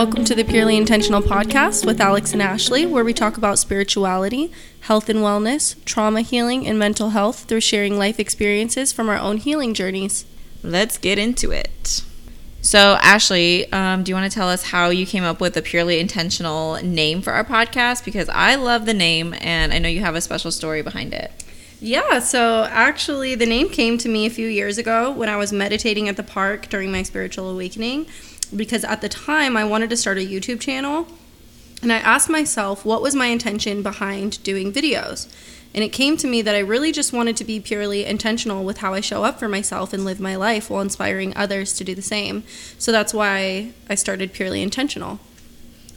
Welcome to the Purely Intentional podcast with Alex and Ashley, where we talk about spirituality, health and wellness, trauma healing, and mental health through sharing life experiences from our own healing journeys. Let's get into it. So, Ashley, um, do you want to tell us how you came up with a purely intentional name for our podcast? Because I love the name and I know you have a special story behind it. Yeah, so actually, the name came to me a few years ago when I was meditating at the park during my spiritual awakening because at the time I wanted to start a YouTube channel. And I asked myself, what was my intention behind doing videos? And it came to me that I really just wanted to be purely intentional with how I show up for myself and live my life while inspiring others to do the same. So that's why I started Purely Intentional.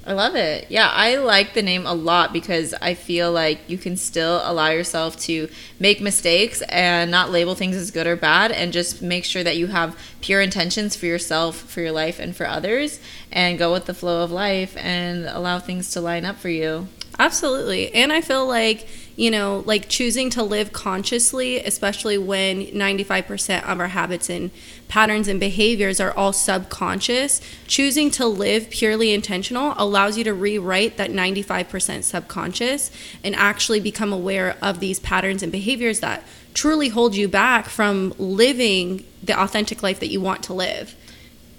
I love it. Yeah, I like the name a lot because I feel like you can still allow yourself to make mistakes and not label things as good or bad and just make sure that you have pure intentions for yourself, for your life, and for others and go with the flow of life and allow things to line up for you. Absolutely. And I feel like, you know, like choosing to live consciously, especially when 95% of our habits and patterns and behaviors are all subconscious, choosing to live purely intentional allows you to rewrite that 95% subconscious and actually become aware of these patterns and behaviors that truly hold you back from living the authentic life that you want to live.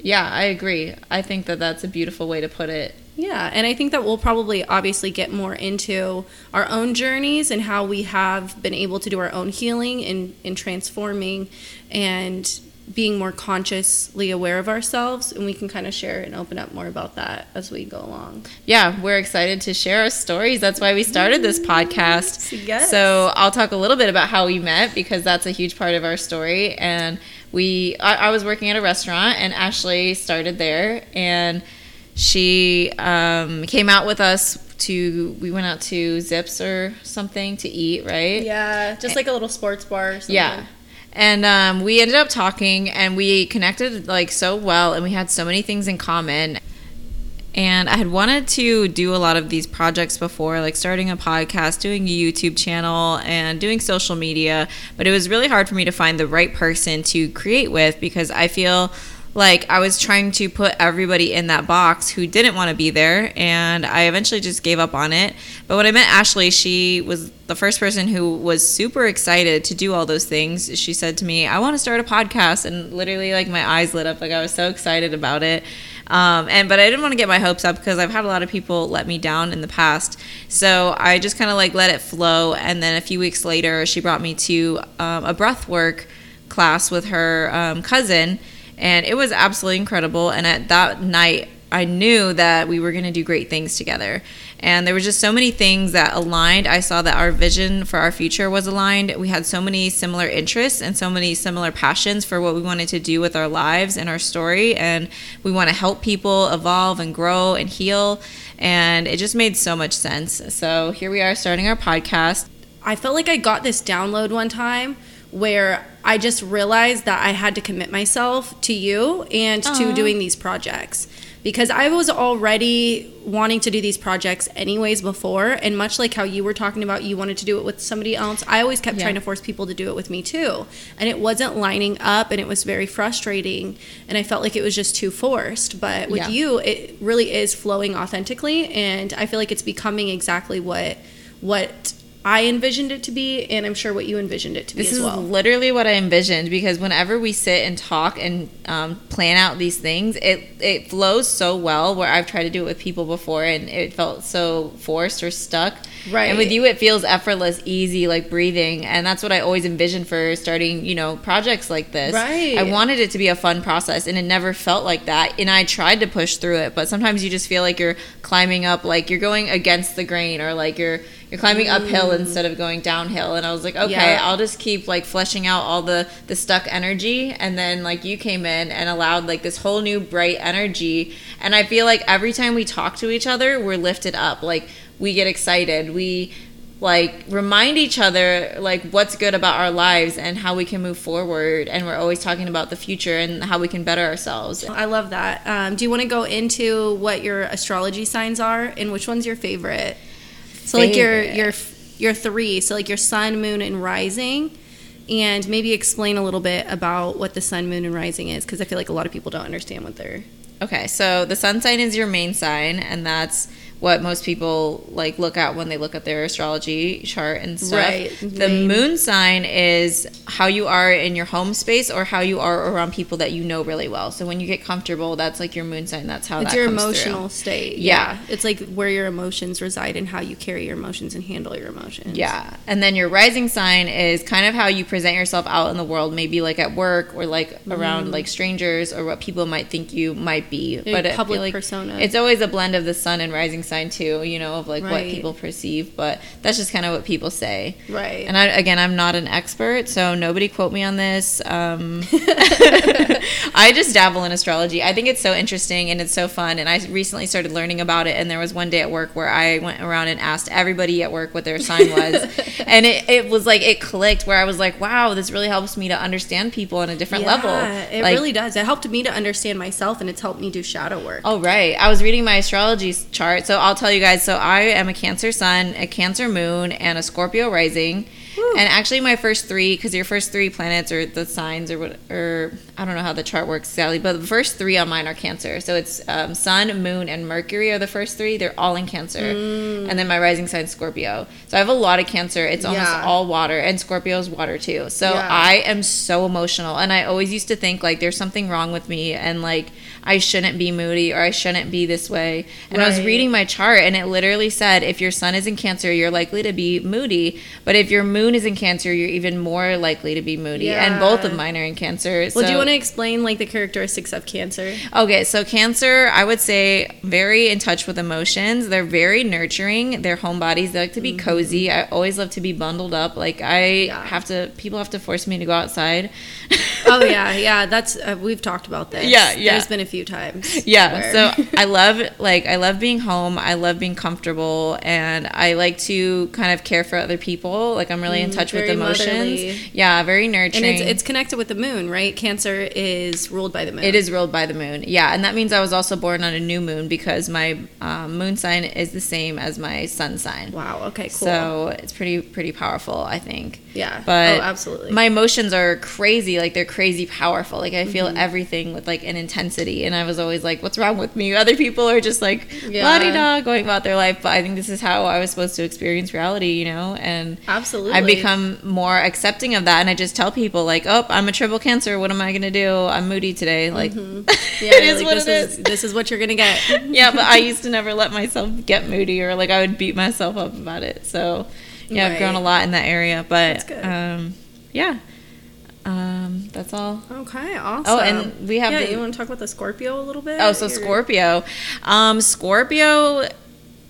Yeah, I agree. I think that that's a beautiful way to put it. Yeah, and I think that we'll probably obviously get more into our own journeys and how we have been able to do our own healing and, and transforming and being more consciously aware of ourselves and we can kind of share and open up more about that as we go along. Yeah, we're excited to share our stories. That's why we started this podcast. Yes. So I'll talk a little bit about how we met because that's a huge part of our story. And we, I, I was working at a restaurant and Ashley started there and she um, came out with us to we went out to zips or something to eat right? Yeah, just like a little sports bar yeah. And um, we ended up talking and we connected like so well and we had so many things in common and i had wanted to do a lot of these projects before like starting a podcast doing a youtube channel and doing social media but it was really hard for me to find the right person to create with because i feel like I was trying to put everybody in that box who didn't want to be there and I eventually just gave up on it. But when I met Ashley, she was the first person who was super excited to do all those things. She said to me, "I want to start a podcast." And literally like my eyes lit up like I was so excited about it. Um, and but I didn't want to get my hopes up because I've had a lot of people let me down in the past. So I just kind of like let it flow. And then a few weeks later, she brought me to um, a breath work class with her um, cousin and it was absolutely incredible. And at that night, I knew that we were going to do great things together. And there were just so many things that aligned. I saw that our vision for our future was aligned. We had so many similar interests and so many similar passions for what we wanted to do with our lives and our story. And we want to help people evolve and grow and heal. And it just made so much sense. So here we are starting our podcast. I felt like I got this download one time where I just realized that I had to commit myself to you and to doing these projects because I was already wanting to do these projects anyways before and much like how you were talking about you wanted to do it with somebody else I always kept Yeah. trying to force people to do it with me too and it wasn't lining up and it was very frustrating and I felt like it was just too forced but with Yeah. you it really is flowing authentically and I feel like it's becoming exactly what what I envisioned it to be, and I'm sure what you envisioned it to be as well. This is literally what I envisioned because whenever we sit and talk and um, plan out these things, it it flows so well. Where I've tried to do it with people before, and it felt so forced or stuck. Right. And with you, it feels effortless, easy, like breathing, and that's what I always envisioned for starting. You know, projects like this. Right. I wanted it to be a fun process, and it never felt like that. And I tried to push through it, but sometimes you just feel like you're climbing up, like you're going against the grain, or like you're you're climbing uphill instead of going downhill. And I was like, okay, Yeah. I'll just keep like fleshing out all the the stuck energy and then like you came in and allowed like this whole new bright energy and I feel like every time we talk to each other we're lifted up like we get excited we like remind each other like what's good about our lives and how we can move forward and we're always talking about the future and how we can better ourselves I love that. Um, do you want to go into what your astrology signs are and which one's your favorite? So like your your your three. So like your sun, moon, and rising. And maybe explain a little bit about what the sun, moon, and rising is, because I feel like a lot of people don't understand what they're Okay, so the sun sign is your main sign, and that's what most people like look at when they look at their astrology chart and stuff. Right. The moon sign is how you are in your home space or how you are around people that you know really well. So when you get comfortable, that's like your moon sign. That's how It's that your comes through. emotional state. Yeah. Yeah. It's like where your emotions reside and how you carry your emotions and handle your emotions. Yeah. And then your rising sign is kind of how you present yourself out in the world, maybe like at work or like around like strangers or what people might think you might be. Mm-hmm. Your but public like persona. It's always a blend of the sun and rising sign too, you know, of like what people perceive, but that's just kind of what people say. Right. And I, again, I'm not an expert, so nobody quote me on this. Um, I just dabble in astrology. I think it's so interesting and it's so fun. And I recently started learning about it. And there was one day at work where I went around and asked everybody at work what their sign was. and it, it was like, it clicked where I was like, wow, this really helps me to understand people on a different level. It Like, really does. It helped me to understand myself and it's helped me do shadow work. Oh, right. I was reading my astrology chart. So I'll tell you guys. So I am a Cancer sun, a Cancer moon, and a Scorpio rising. Woo. And actually, my first three, because your first three planets or the signs or what, or I don't know how the chart works, Sally, but the first three on mine are Cancer. So it's um, Sun, Moon, and Mercury are the first three. They're all in Cancer. Mm. And then my rising sign, Scorpio. So I have a lot of Cancer. It's almost Yeah. all water, and Scorpio's water too. So Yeah. I am so emotional. And I always used to think like there's something wrong with me and like I shouldn't be moody or I shouldn't be this way. And I was reading my chart and it literally said if your sun is in Cancer, you're likely to be moody. But if your moon is in Cancer, you're even more likely to be moody. And both of mine are in Cancer. well, so- do you want to explain like the characteristics of Cancer? Okay, so Cancer, I would say very in touch with emotions. They're very nurturing. They're homebodies. They like to be cozy. I always love to be bundled up. Like I Mm-hmm. Yeah. have to people have to force me to go outside. oh yeah, yeah. That's uh, we've talked about this. Yeah, yeah. There's been a few times. Yeah, so I love like I love being home. I love being comfortable, and I like to kind of care for other people. Like I'm really in Mm, touch with emotions. motherly. Yeah, very and nurturing. it's it's connected with the moon, right? Cancer is ruled by the moon. It is ruled by the moon. Yeah, and that means I was also born on a new moon because my um, moon sign is the same as my sun sign. Wow. Okay. Cool. So it's pretty pretty powerful, I think. yeah. But oh, absolutely. My emotions are crazy, like they're crazy powerful. Like I feel Mm-hmm. everything with like an intensity, and I was always like, "What's wrong with me?" Other people are just like Yeah. la di da going about their life, but I think this is how I was supposed to experience reality, you know. And absolutely. I've become more accepting of that, and I just tell people like, "Oh, I'm a triple cancer. What am I gonna do? I'm moody today." Like, Yeah, it is like, what this it is. is. This is what you're gonna get. yeah, but I used to never let myself get moody, or like I would beat myself up about it. So yeah, I've grown a lot in that area, but um, yeah, um, that's all. Okay. Awesome. Oh, and we have Yeah. the- you want to talk about the Scorpio a little bit? Oh, so You're- Scorpio. Um, Scorpio,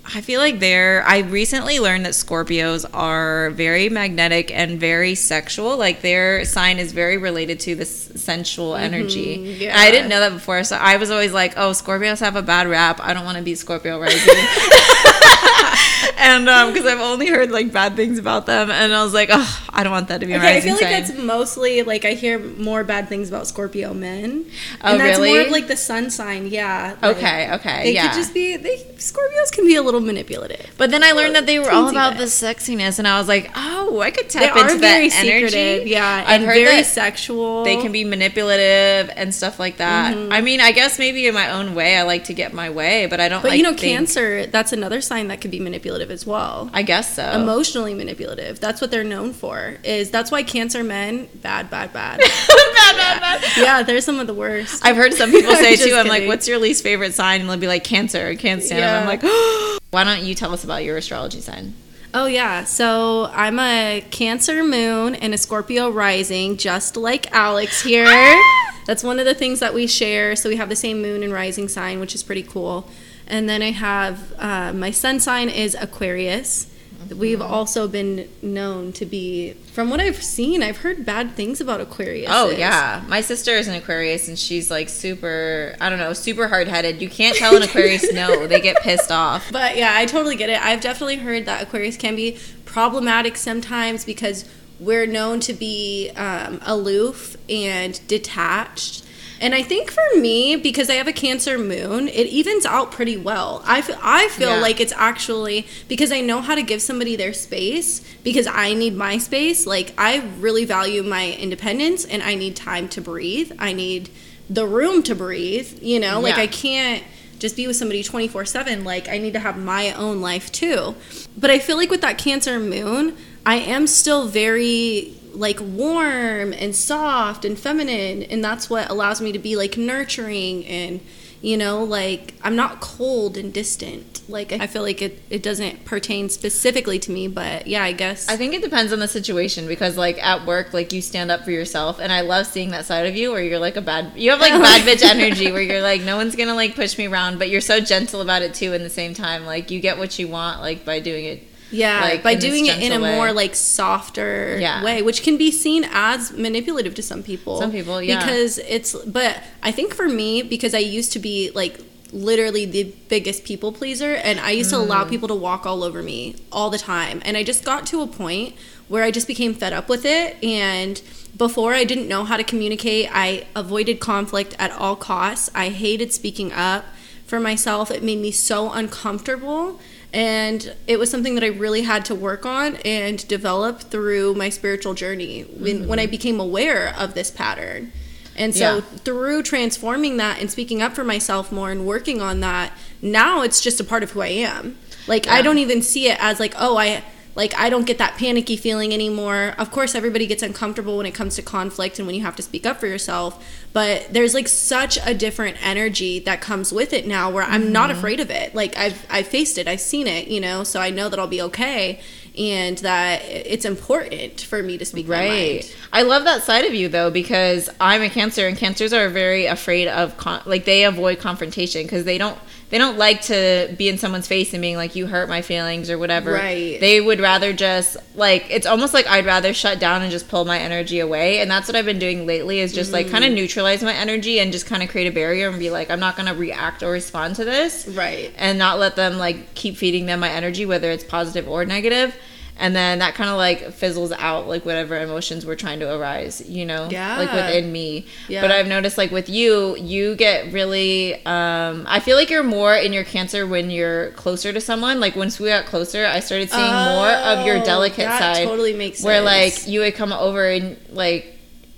I feel like they're. I recently learned that Scorpios are very magnetic and very sexual. Like their sign is very related to this sensual energy. Mm-hmm. yeah. I didn't know that before, so I was always like, "Oh, Scorpios have a bad rap. I don't want to be Scorpio rising." and um, because I've only heard like bad things about them, and I was like, "Oh, I don't want that to be Okay, I feel like sign." that's mostly like I hear more bad things about Scorpio men. Oh, and that's more really? of like the sun sign, yeah. like, Okay, okay, They yeah. could just be they Scorpios can be a little manipulative. But then I learned that they were all about bit. the sexiness, and I was like, oh, I could They tap are into very that energy. secretive, yeah, I've and heard very sexual. they can be manipulative and stuff like that. Mm-hmm. I mean, I guess maybe in my own way, I like to get my way, but I don't. But like you know, think- Cancer, that's another sign that could be manipulative as well. I guess so. Emotionally manipulative. That's what they're known for. Is that's why Cancer men bad, bad, bad. bad, bad, bad. yeah, they're some of the worst. I've heard some people say too. I'm like, "What's your least favorite sign?" And they'll be like, "Cancer." I can't stand them. I'm Yeah. like, "Why don't you tell us about your astrology sign?" Oh yeah, so I'm a Cancer moon and a Scorpio rising, just like Alex here. Ah! That's one of the things that we share. So we have the same moon and rising sign, which is pretty cool. And then I have uh, my sun sign is Aquarius. We've also been known to be, from what I've seen, I've heard bad things about Aquarius. Oh yeah, my sister is an Aquarius, and she's like super. I don't know, super hard headed. You can't tell an Aquarius no; they get pissed off. But yeah, I totally get it. I've definitely heard that Aquarius can be problematic sometimes because we're known to be um, aloof and detached. And I think for me, because I have a Cancer moon, it evens out pretty well. I feel, I feel Yeah. like it's actually because I know how to give somebody their space because I need my space. Like, I really value my independence and I need time to breathe. I need the room to breathe, you know? Like Yeah. I can't just be with somebody 24/7 like I need to have my own life too. But I feel like with that Cancer moon, I am still very like warm and soft and feminine and that's what allows me to be like nurturing and you know like i'm not cold and distant like i feel like it, it doesn't pertain specifically to me but yeah i guess I think it depends on the situation because like at work, like you stand up for yourself, and I love seeing that side of you where you're like a bad, you have like bad bitch energy where you're like no one's gonna like push me around, but you're so gentle about it too. In the same time, like you get what you want like by doing it. Yeah like, by doing it in a way. more like softer Yeah. way which can be seen as manipulative to some people Some people, yeah. because it's but i think for me because i used to be like literally the biggest people pleaser and i used to Mm. allow people to walk all over me all the time and i just got to a point where i just became fed up with it and before i didn't know how to communicate i avoided conflict at all costs i hated speaking up for myself it made me so uncomfortable and it was something that I really had to work on and develop through my spiritual journey when, when I mm-hmm. became aware of this pattern. And so Yeah. through transforming that and speaking up for myself more and working on that, now it's just a part of who I am. Like I don't even see it as like, oh, I like I don't get that panicky feeling anymore. Of course everybody gets uncomfortable when it comes to conflict and when you have to speak up for yourself, but there's like such a different energy that comes with it now where I'm not Mm-hmm. afraid of it. Like I've I've faced it, I've seen it, you know, so I know that I'll be okay and that it's important for me to speak my mind. Right. I love that side of you though because I'm a cancer and cancers are very afraid of con- like they avoid confrontation because they don't they don't like to be in someone's face and being like you hurt my feelings or whatever. Right. They would rather just like it's almost like I'd rather shut down and just pull my energy away and that's what I've been doing lately is just like Mm. kind of neutralize my energy and just kind of create a barrier and be like I'm not going to react or respond to this Right. and not let them like keep feeding them my energy whether it's positive or negative and then that kind of like fizzles out like whatever emotions were trying to arise you know Yeah. like within me Yeah. but i've noticed like with you you get really um i feel like you're more in your cancer when you're closer to someone like once we got closer i started seeing more of your Oh, delicate that side totally makes where sense. like you would come over and like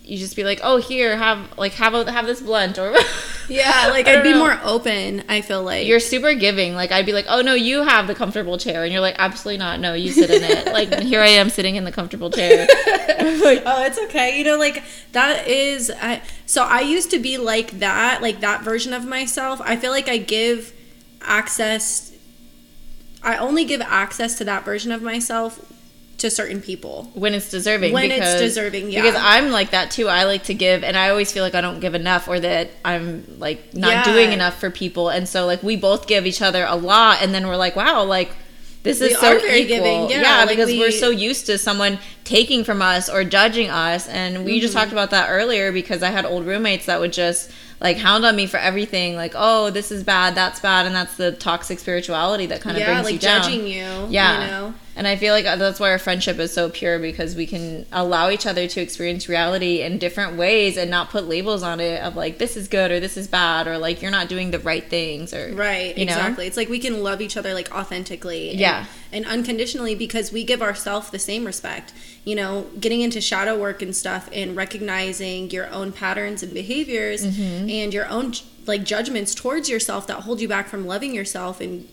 you just be like oh here have like have a, have this blunt or Yeah, like I'd be know. more open, I feel like. You're super giving. Like I'd be like, "Oh no, you have the comfortable chair," and you're like, "Absolutely not. No, you sit in it." like here I am sitting in the comfortable chair. like, oh, it's okay. You know, like that is. I, so I used to be like that, like that version of myself. I feel like I give access. I only give access to that version of myself to certain people. when it's deserving. When it's deserving, yeah. Because I'm like that too. I like to give, and I always feel like I don't give enough, or that I'm like not Yeah. doing enough for people. And so like we both give each other a lot, and then we're like, "Wow, like." This We is so are very equal. giving, yeah, like because we, are so used to someone taking from us or judging us. And we Mm-hmm. just talked about that earlier because I had old roommates that would just like hound on me for everything. Like, oh, this is bad, that's bad. And that's the toxic spirituality that kind of yeah, brings like you down. judging you. Yeah. You know? And I feel like that's why our friendship is so pure because we can allow each other to experience reality in different ways and not put labels on it of like this is good or this is bad or like you're not doing the right things or Right, you know? exactly. It's like we can love each other like authentically. and- Yeah. And unconditionally because we give ourselves the same respect. You know, getting into shadow work and stuff and recognizing your own patterns and behaviors Mm-hmm. and your own like judgments towards yourself that hold you back from loving yourself and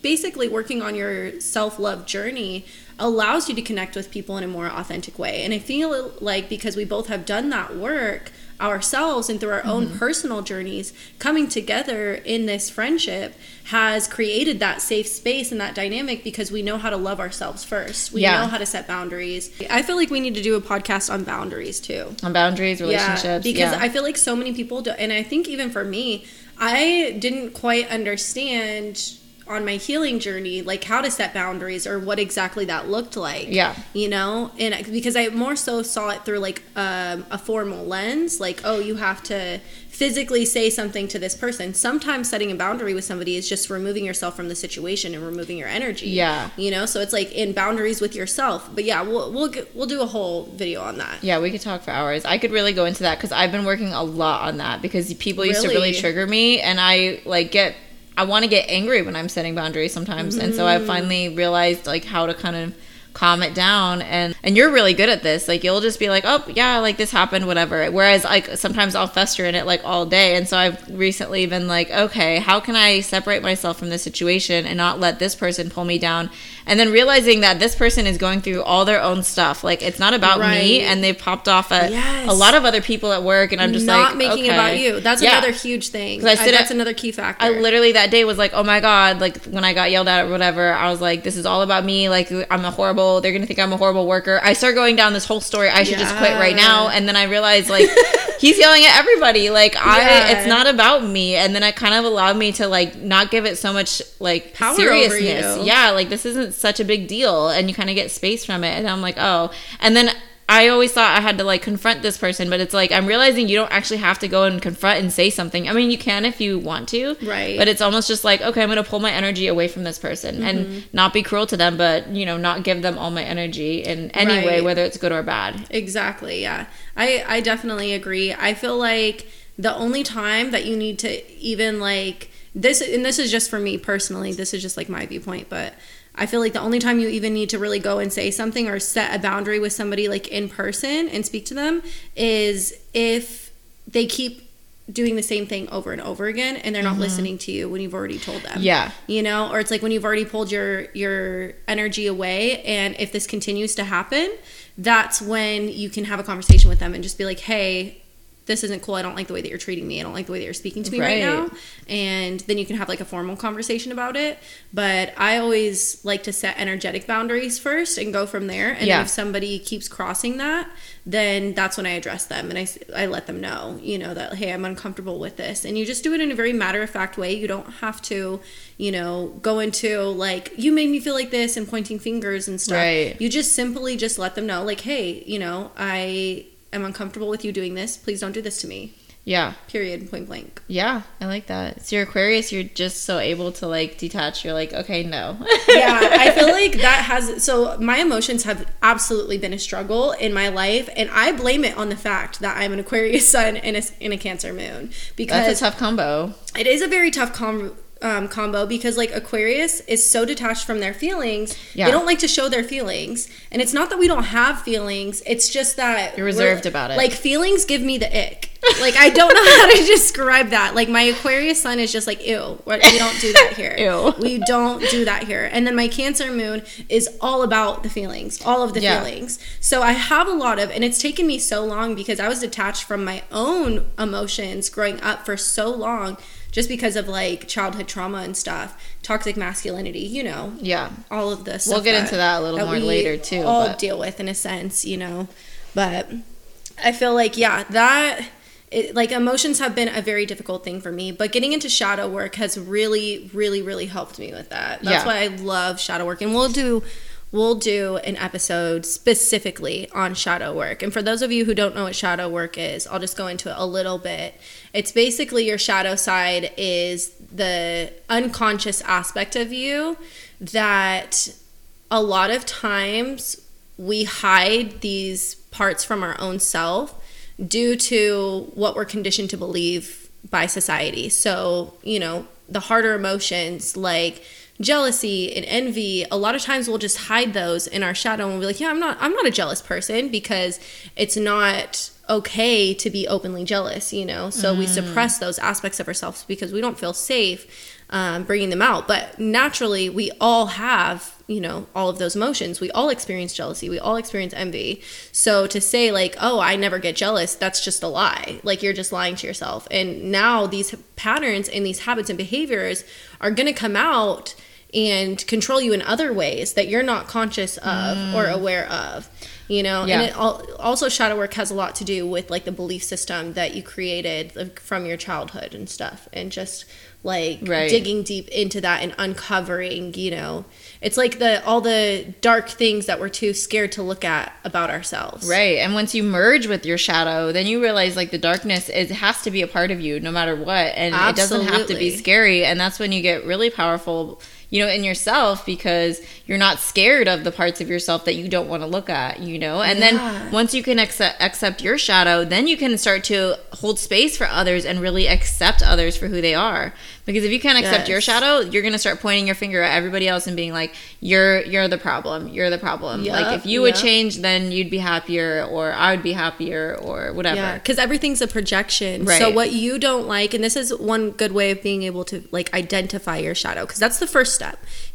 basically working on your self-love journey allows you to connect with people in a more authentic way and i feel like because we both have done that work ourselves and through our own Mm-hmm. personal journeys coming together in this friendship has created that safe space and that dynamic because we know how to love ourselves first we Yeah. know how to set boundaries i feel like we need to do a podcast on boundaries too on boundaries, relationships. yeah, because yeah. I feel like so many people do, and I think even for me, I didn't quite understand on my healing journey like how to set boundaries or what exactly that looked like. Yeah. you know, and because I more so saw it through like um, a formal lens, like oh, you have to physically say something to this person. Sometimes setting a boundary with somebody is just removing yourself from the situation and removing your energy. Yeah. you know, so it's like in boundaries with yourself. But yeah, we'll we'll we'll do a whole video on that. Yeah, we could talk for hours. I could really go into that because I've been working a lot on that because people used to really Really? trigger me, and I like get. I want to get angry when I'm setting boundaries sometimes, and so I Mm. finally realized like how to kind of calm it down. And and you're really good at this. Like you'll just be like, oh yeah, like this happened, whatever. Whereas like sometimes I'll fester in it like all day, and so I've recently been like, okay, how can I separate myself from this situation and not let this person pull me down? And then realizing that this person is going through all their own stuff. Like it's not about right. me, and they've popped off at yes. a lot of other people at work, and I'm just not like, making okay. it about you. That's yeah. another huge thing. I, I that's another key factor. I literally that day was like, oh my god, like when I got yelled at or whatever, I was like, this is all about me. Like I'm a horrible. They're gonna think I'm a horrible worker. I start going down this whole story. I should yeah. just quit right now. And then I realize like he's yelling at everybody. Like I, yeah. it's not about me. And then it kind of allowed me to like not give it so much like Power seriousness. Yeah, like this isn't such a big deal, and you kind of get space from it. And I'm like, oh, and then I always thought I had to like confront this person, but it's like I'm realizing you don't actually have to go and confront and say something. I mean, you can if you want to, right? But it's almost just like okay, I'm gonna pull my energy away from this person mm-hmm. and not be cruel to them, but you know, not give them all my energy in any right. way, whether it's good or bad. Exactly. Yeah, I I definitely agree. I feel like the only time that you need to even like this, and this is just for me personally. This is just like my viewpoint, but I feel like the only time you even need to really go and say something or set a boundary with somebody like in person and speak to them is if they keep doing the same thing over and over again and they're not mm-hmm. listening to you when you've already told them. Yeah. You know, or it's like when you've already pulled your your energy away and if this continues to happen, that's when you can have a conversation with them and just be like, "Hey, this isn't cool. I don't like the way that you're treating me. I don't like the way that you're speaking to me right. right, now. And then you can have like a formal conversation about it. But I always like to set energetic boundaries first and go from there. And yeah. if somebody keeps crossing that, then that's when I address them and I, I let them know, you know, that, hey, I'm uncomfortable with this. And you just do it in a very matter of fact way. You don't have to, you know, go into like, you made me feel like this and pointing fingers and stuff. Right. You just simply just let them know, like, hey, you know, I am uncomfortable with you doing this. Please don't do this to me. Yeah. Period. Point blank. Yeah, I like that. So you're Aquarius, you're just so able to like detach. You're like, okay, no. yeah, I feel like that has. So my emotions have absolutely been a struggle in my life, and I blame it on the fact that I'm an Aquarius sun and a, in a Cancer moon because that's a tough combo. It is a very tough combo um, combo because like Aquarius is so detached from their feelings. Yeah. They don't like to show their feelings. And it's not that we don't have feelings, it's just that you're reserved about it. Like feelings give me the ick. Like I don't know how to describe that. Like my Aquarius sun is just like ew. We don't do that here. ew. We don't do that here. And then my Cancer moon is all about the feelings, all of the yeah. feelings. So I have a lot of, and it's taken me so long because I was detached from my own emotions growing up for so long just because of like childhood trauma and stuff, toxic masculinity, you know. Yeah. All of this. We'll get that, into that a little more later too. All but. deal with in a sense, you know. But I feel like yeah, that it, like emotions have been a very difficult thing for me, but getting into shadow work has really, really, really helped me with that. That's yeah. why I love shadow work, and we'll do we'll do an episode specifically on shadow work. And for those of you who don't know what shadow work is, I'll just go into it a little bit. It's basically your shadow side is the unconscious aspect of you that a lot of times we hide these parts from our own self due to what we're conditioned to believe by society. So, you know, the harder emotions like jealousy and envy a lot of times we'll just hide those in our shadow and we'll be like yeah i'm not i'm not a jealous person because it's not okay to be openly jealous you know so mm. we suppress those aspects of ourselves because we don't feel safe um, bringing them out but naturally we all have you know all of those emotions. We all experience jealousy. We all experience envy. So to say like oh i never get jealous that's just a lie. Like you're just lying to yourself. And now these patterns and these habits and behaviors are going to come out and control you in other ways that you're not conscious of mm. or aware of you know? Yeah. and it also shadow work has a lot to do with like the belief system that you created from your childhood and stuff. And just like right. digging deep into that and uncovering you know it's like the all the dark things that we're too scared to look at about ourselves right and once you merge with your shadow then you realize like the darkness it has to be a part of you no matter what and Absolutely. it doesn't have to be scary and that's when you get really powerful you know, in yourself because you're not scared of the parts of yourself that you don't want to look at, you know? And Yeah. then once you can accept, accept your shadow, then you can start to hold space for others and really accept others for who they are. Because if you can't accept your shadow, you're going to start pointing your finger at everybody else and being like, "You're you're the problem. You're the problem." like if you would change, then you'd be happier or I would be happier or whatever. Yeah, because everything's a projection. Right. So what you don't like, and this is one good way of being able to like identify your shadow, because that's the first step.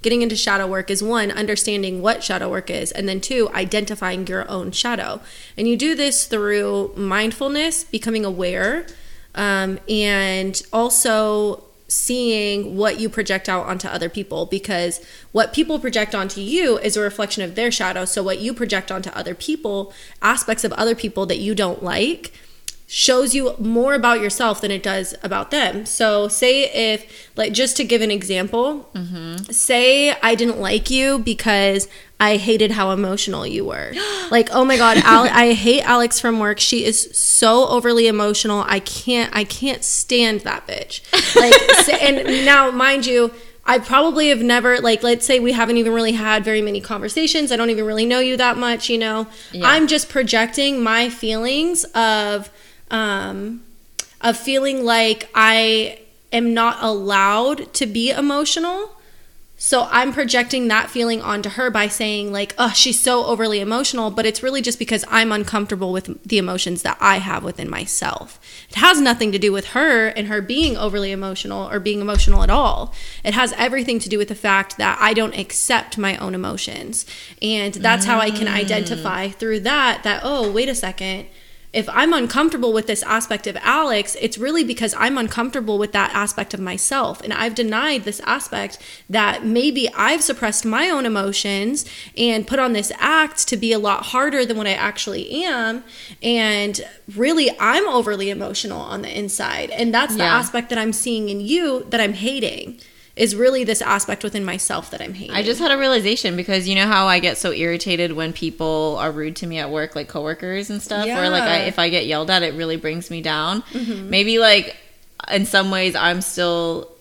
Getting into shadow work is one, understanding what shadow work is, and then two, identifying your own shadow. And you do this through mindfulness, becoming aware, um, and also seeing what you project out onto other people because what people project onto you is a reflection of their shadow so what you project onto other people aspects of other people that you don't like shows you more about yourself than it does about them. So, say if, like, just to give an example, mm-hmm. say I didn't like you because I hated how emotional you were. like, oh my God, Al- I hate Alex from work. She is so overly emotional. I can't, I can't stand that bitch. Like, sa- and now, mind you, I probably have never like let's say we haven't even really had very many conversations. I don't even really know you that much, you know. Yeah. I'm just projecting my feelings of um of feeling like I am not allowed to be emotional. So I'm projecting that feeling onto her by saying like, "Oh, she's so overly emotional," but it's really just because I'm uncomfortable with the emotions that I have within myself. It has nothing to do with her and her being overly emotional or being emotional at all. It has everything to do with the fact that I don't accept my own emotions. And that's how I can identify through that that, "Oh, wait a second if I'm uncomfortable with this aspect of Alex, it's really because I'm uncomfortable with that aspect of myself. And I've denied this aspect that maybe I've suppressed my own emotions and put on this act to be a lot harder than what I actually am. And really, I'm overly emotional on the inside. And that's the Yeah. aspect that I'm seeing in you that I'm hating. Is really this aspect within myself that I'm hating. I just had a realization because you know how I get so irritated when people are rude to me at work, like coworkers and stuff, or like I, Yeah. Mm-hmm. if I get yelled at, it really brings me down. Maybe like in some ways, I'm still.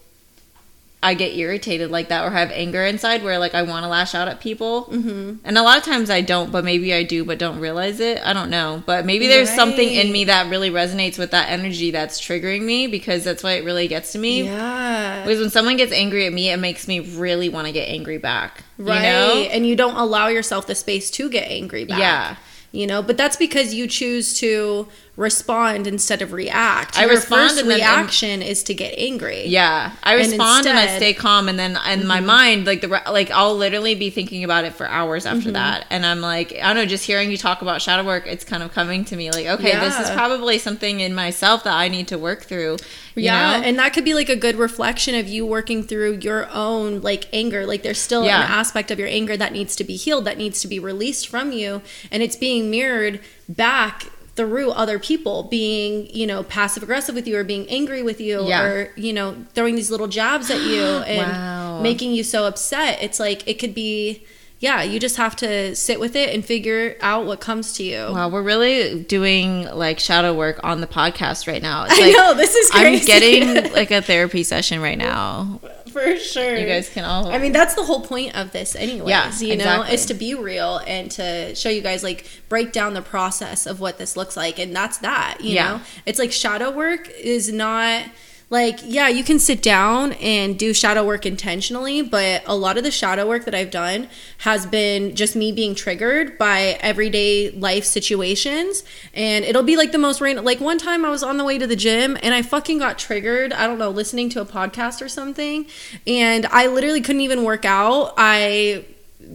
I get irritated like that or have anger inside where like I want to lash out at people. Mm-hmm. And a lot of times I don't, but maybe I do, but don't realize it. I don't know. But maybe there's something in me that really resonates with that energy that's triggering me because that's why it really gets to me. yeah. Because when someone gets angry at me, it makes me really want to get angry back. Right. You know? And you don't allow yourself the space to get angry back. Yeah. You know, but that's because you choose to respond instead of react. I Your respond first and then- reaction is to get angry. Yeah, I respond and, I instead- Mm-hmm. stay calm, and then in my mind, like the like I'll literally be thinking about it for hours after Mm-hmm. that, and I'm like, I don't know, just hearing you talk about shadow work, it's kind of coming to me like, okay, this is probably something in myself that I need to work through. Yeah, know? and that could be like a good reflection of you working through your own like anger. Like there's still Yeah. an aspect of your anger that needs to be healed, that needs to be released from you, and it's being mirrored back through other people being, you know, passive aggressive with you or being angry with you Yeah. or, you know, throwing these little jabs at you and Wow. making you so upset. It's like it could be yeah, you just have to sit with it and figure out what comes to you. Wow, we're really doing like shadow work on the podcast right now. It's I like, know, this is I'm getting like a therapy session right now. For sure. You guys can all. I mean, that's the whole point of this, anyways. Yeah, you know, is to be real and to show you guys like break down the process of what this looks like, and that's that. You Yeah. know, it's like shadow work is not like yeah, you can sit down and do shadow work intentionally, but a lot of the shadow work that I've done has been just me being triggered by everyday life situations, and it'll be like the most random. Like one time, I was on the way to the gym and I fucking got triggered. I don't know, listening to a podcast or something, and I literally couldn't even work out. I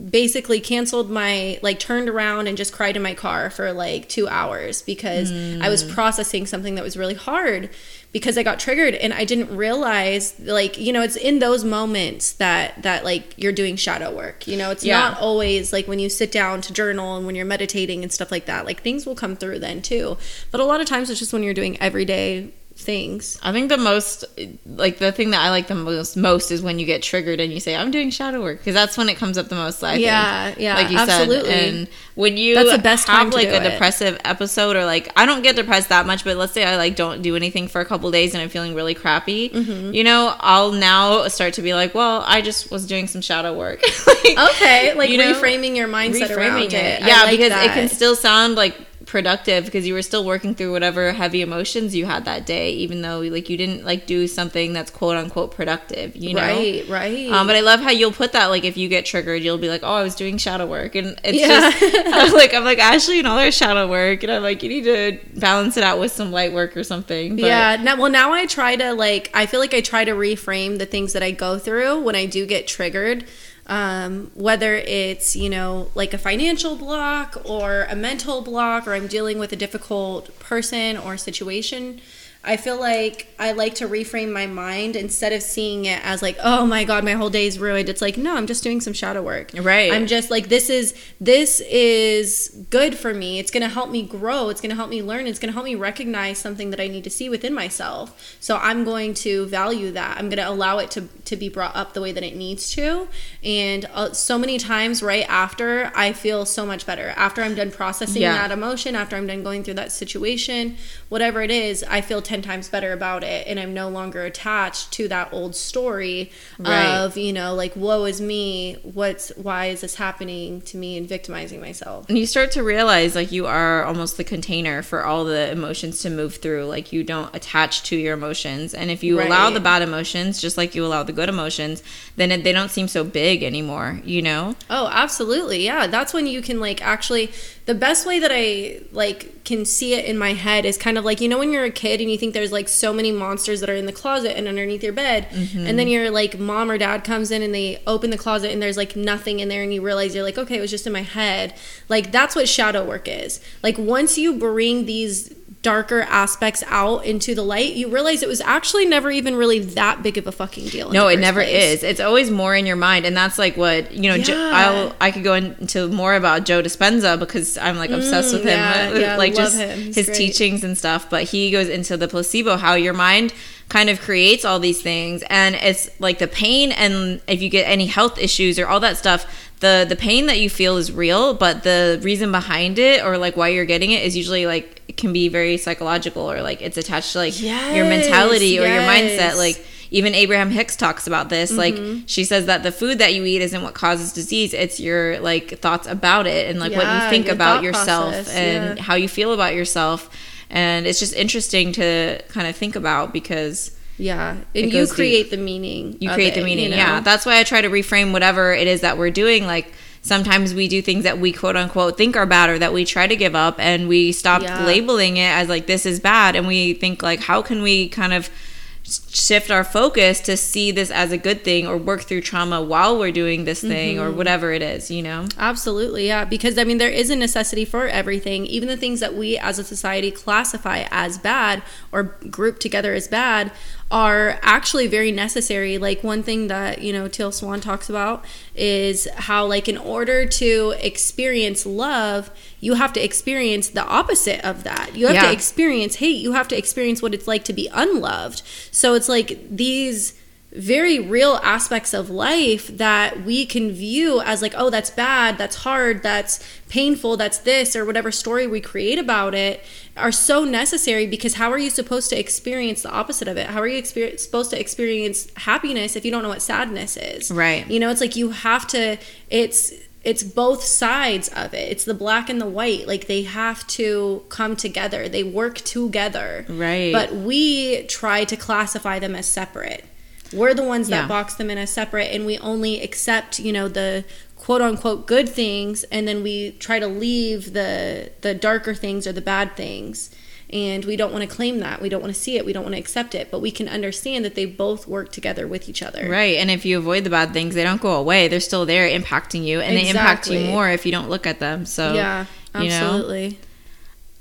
basically canceled my like turned around and just cried in my car for like 2 hours because I was mm. processing something that was really hard because I got triggered and I didn't realize like you know it's in those moments that that like you're doing shadow work you know it's Yeah. not always like when you sit down to journal and when you're meditating and stuff like that like things will come through then too but a lot of times it's just when you're doing everyday things. I think the most, like the thing that I like the most, most is when you get triggered and you say, "I'm doing shadow work," because that's when it comes up the most. I Yeah, think. yeah, like you absolutely. said. And when you That's the best time have like a it. depressive episode, or like I don't get depressed that much, but let's say I like don't do anything for a couple days and I'm feeling really crappy. Mm-hmm. You know, I'll now start to be like, "Well, I just was doing some shadow work." Like, Okay, like you know, reframing your mindset reframing around it. I Yeah, like because that. it can still sound like productive because you were still working through whatever heavy emotions you had that day, even though like you didn't like do something that's quote unquote productive. You know, Right, right. Um, but I love how you'll put that like if you get triggered, you'll be like, "Oh, I was doing shadow work," and it's Yeah. just I'm like I'm like Ashley and all their shadow work, and I'm like you need to balance it out with some light work or something. But yeah. Now, well, now I try to like. I feel like I try to reframe the things that I go through when I do get triggered. Um, whether it's you know like a financial block or a mental block, or I'm dealing with a difficult person or situation. I feel like I like to reframe my mind instead of seeing it as like, oh my god, my whole day is ruined. It's like, no, I'm just doing some shadow work. Right. I'm just like this is this is good for me. It's going to help me grow. It's going to help me learn. It's going to help me recognize something that I need to see within myself. So I'm going to value that. I'm going to allow it to to be brought up the way that it needs to. And uh, so many times right after I feel so much better. After I'm done processing Yeah. that emotion, after I'm done going through that situation, whatever it is, I feel 10 times better about it and I'm no longer attached to that old story Right. of, you know, like woe is me, what's why is this happening to me and victimizing myself. And you start to realize like you are almost the container for all the emotions to move through. Like you don't attach to your emotions. And if you allow the bad emotions, just like you allow the good emotions, then it, they don't seem so big anymore, you know? Oh, absolutely. Yeah, that's when you can like actually the best way that I like can see it in my head is kind of like you know when you're a kid and you think there's like so many monsters that are in the closet and underneath your bed mm-hmm. and then your like mom or dad comes in and they open the closet and there's like nothing in there and you realize you're like okay, it was just in my head. Like that's what shadow work is. Like once you bring these darker aspects out into the light, you realize it was actually never even really that big of a fucking deal. No, it never place. is. It's always more in your mind, and that's like what you know. Jo- I'll I could go into more about Joe Dispenza because I'm like obsessed with him, Mm, yeah, yeah, like just him. His great. teachings and stuff. But he goes into the placebo, how your mind kind of creates all these things, and it's like the pain, and if you get any health issues or all that stuff. The, the pain that you feel is real, but the reason behind it or like why you're getting it is usually like can be very psychological or like it's attached to like your mentality or your mindset. Like even Abraham Hicks talks about this. Like Mm-hmm. she says that the food that you eat isn't what causes disease; it's your like thoughts about it and like what you think your about yourself process, and yeah. how you feel about yourself. And it's just interesting to kind of think about because Yeah, and you goes deep. create the meaning. you create it, the meaning. you know? Yeah, that's why I try to reframe whatever it is that we're doing. Like sometimes we do things that we quote unquote think are bad or that we try to give up, and we stop Yeah. labeling it as like this is bad, and we think like how can we kind of shift our focus to see this as a good thing or work through trauma while we're doing this thing Mm-hmm. or whatever it is, you know? Absolutely, yeah. Because I mean, there is a necessity for everything. Even the things that we as a society classify as bad or group together as bad are actually very necessary. Like one thing that you know Teal Swan talks about is how, like, in order to experience love, you have to experience the opposite of that. You have Yeah. to experience hate. You have to experience what it's like to be unloved. So it's like these very real aspects of life that we can view as like oh that's bad that's hard that's painful that's this or whatever story we create about it are so necessary because how are you supposed to experience the opposite of it? How are you exper- supposed to experience happiness if you don't know what sadness is? Right. you know it's like you have to it's it's both sides of it. It's the black and the white. Like they have to come together. They work together. Right. but we try to classify them as separate. We're the ones that Yeah. box them in as separate and we only accept you know the quote unquote good things and then we try to leave the the darker things or the bad things and we don't want to claim that we don't want to see it we don't want to accept it but we can understand that they both work together with each other Right. And if you avoid the bad things, they don't go away. They're still there impacting you and they impact you more if you don't look at them. So, yeah you know?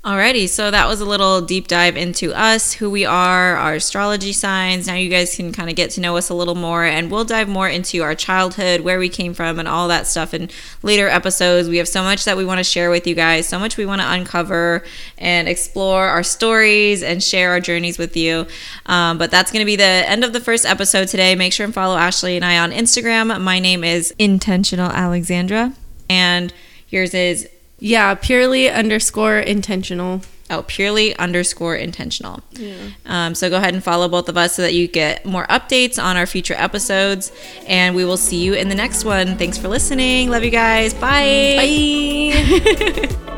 Alrighty, so that was a little deep dive into us, who we are, our astrology signs. Now you guys can kind of get to know us a little more, and we'll dive more into our childhood, where we came from, and all that stuff in later episodes. We have so much that we want to share with you guys, so much we want to uncover and explore our stories and share our journeys with you. Um, but that's going to be the end of the first episode today. Make sure and follow Ashley and I on Instagram. My name is Intentional Alexandra, and yours is Yeah, purely underscore intentional. Oh, purely underscore intentional. Yeah. Um, so go ahead and follow both of us so that you get more updates on our future episodes. And we will see you in the next one. Thanks for listening. Love you guys. Bye. Bye.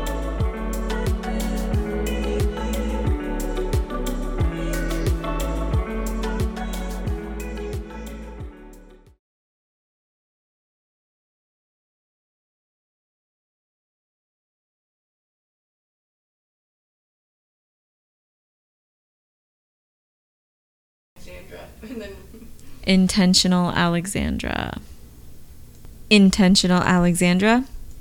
Intentional Alexandra. Intentional Alexandra.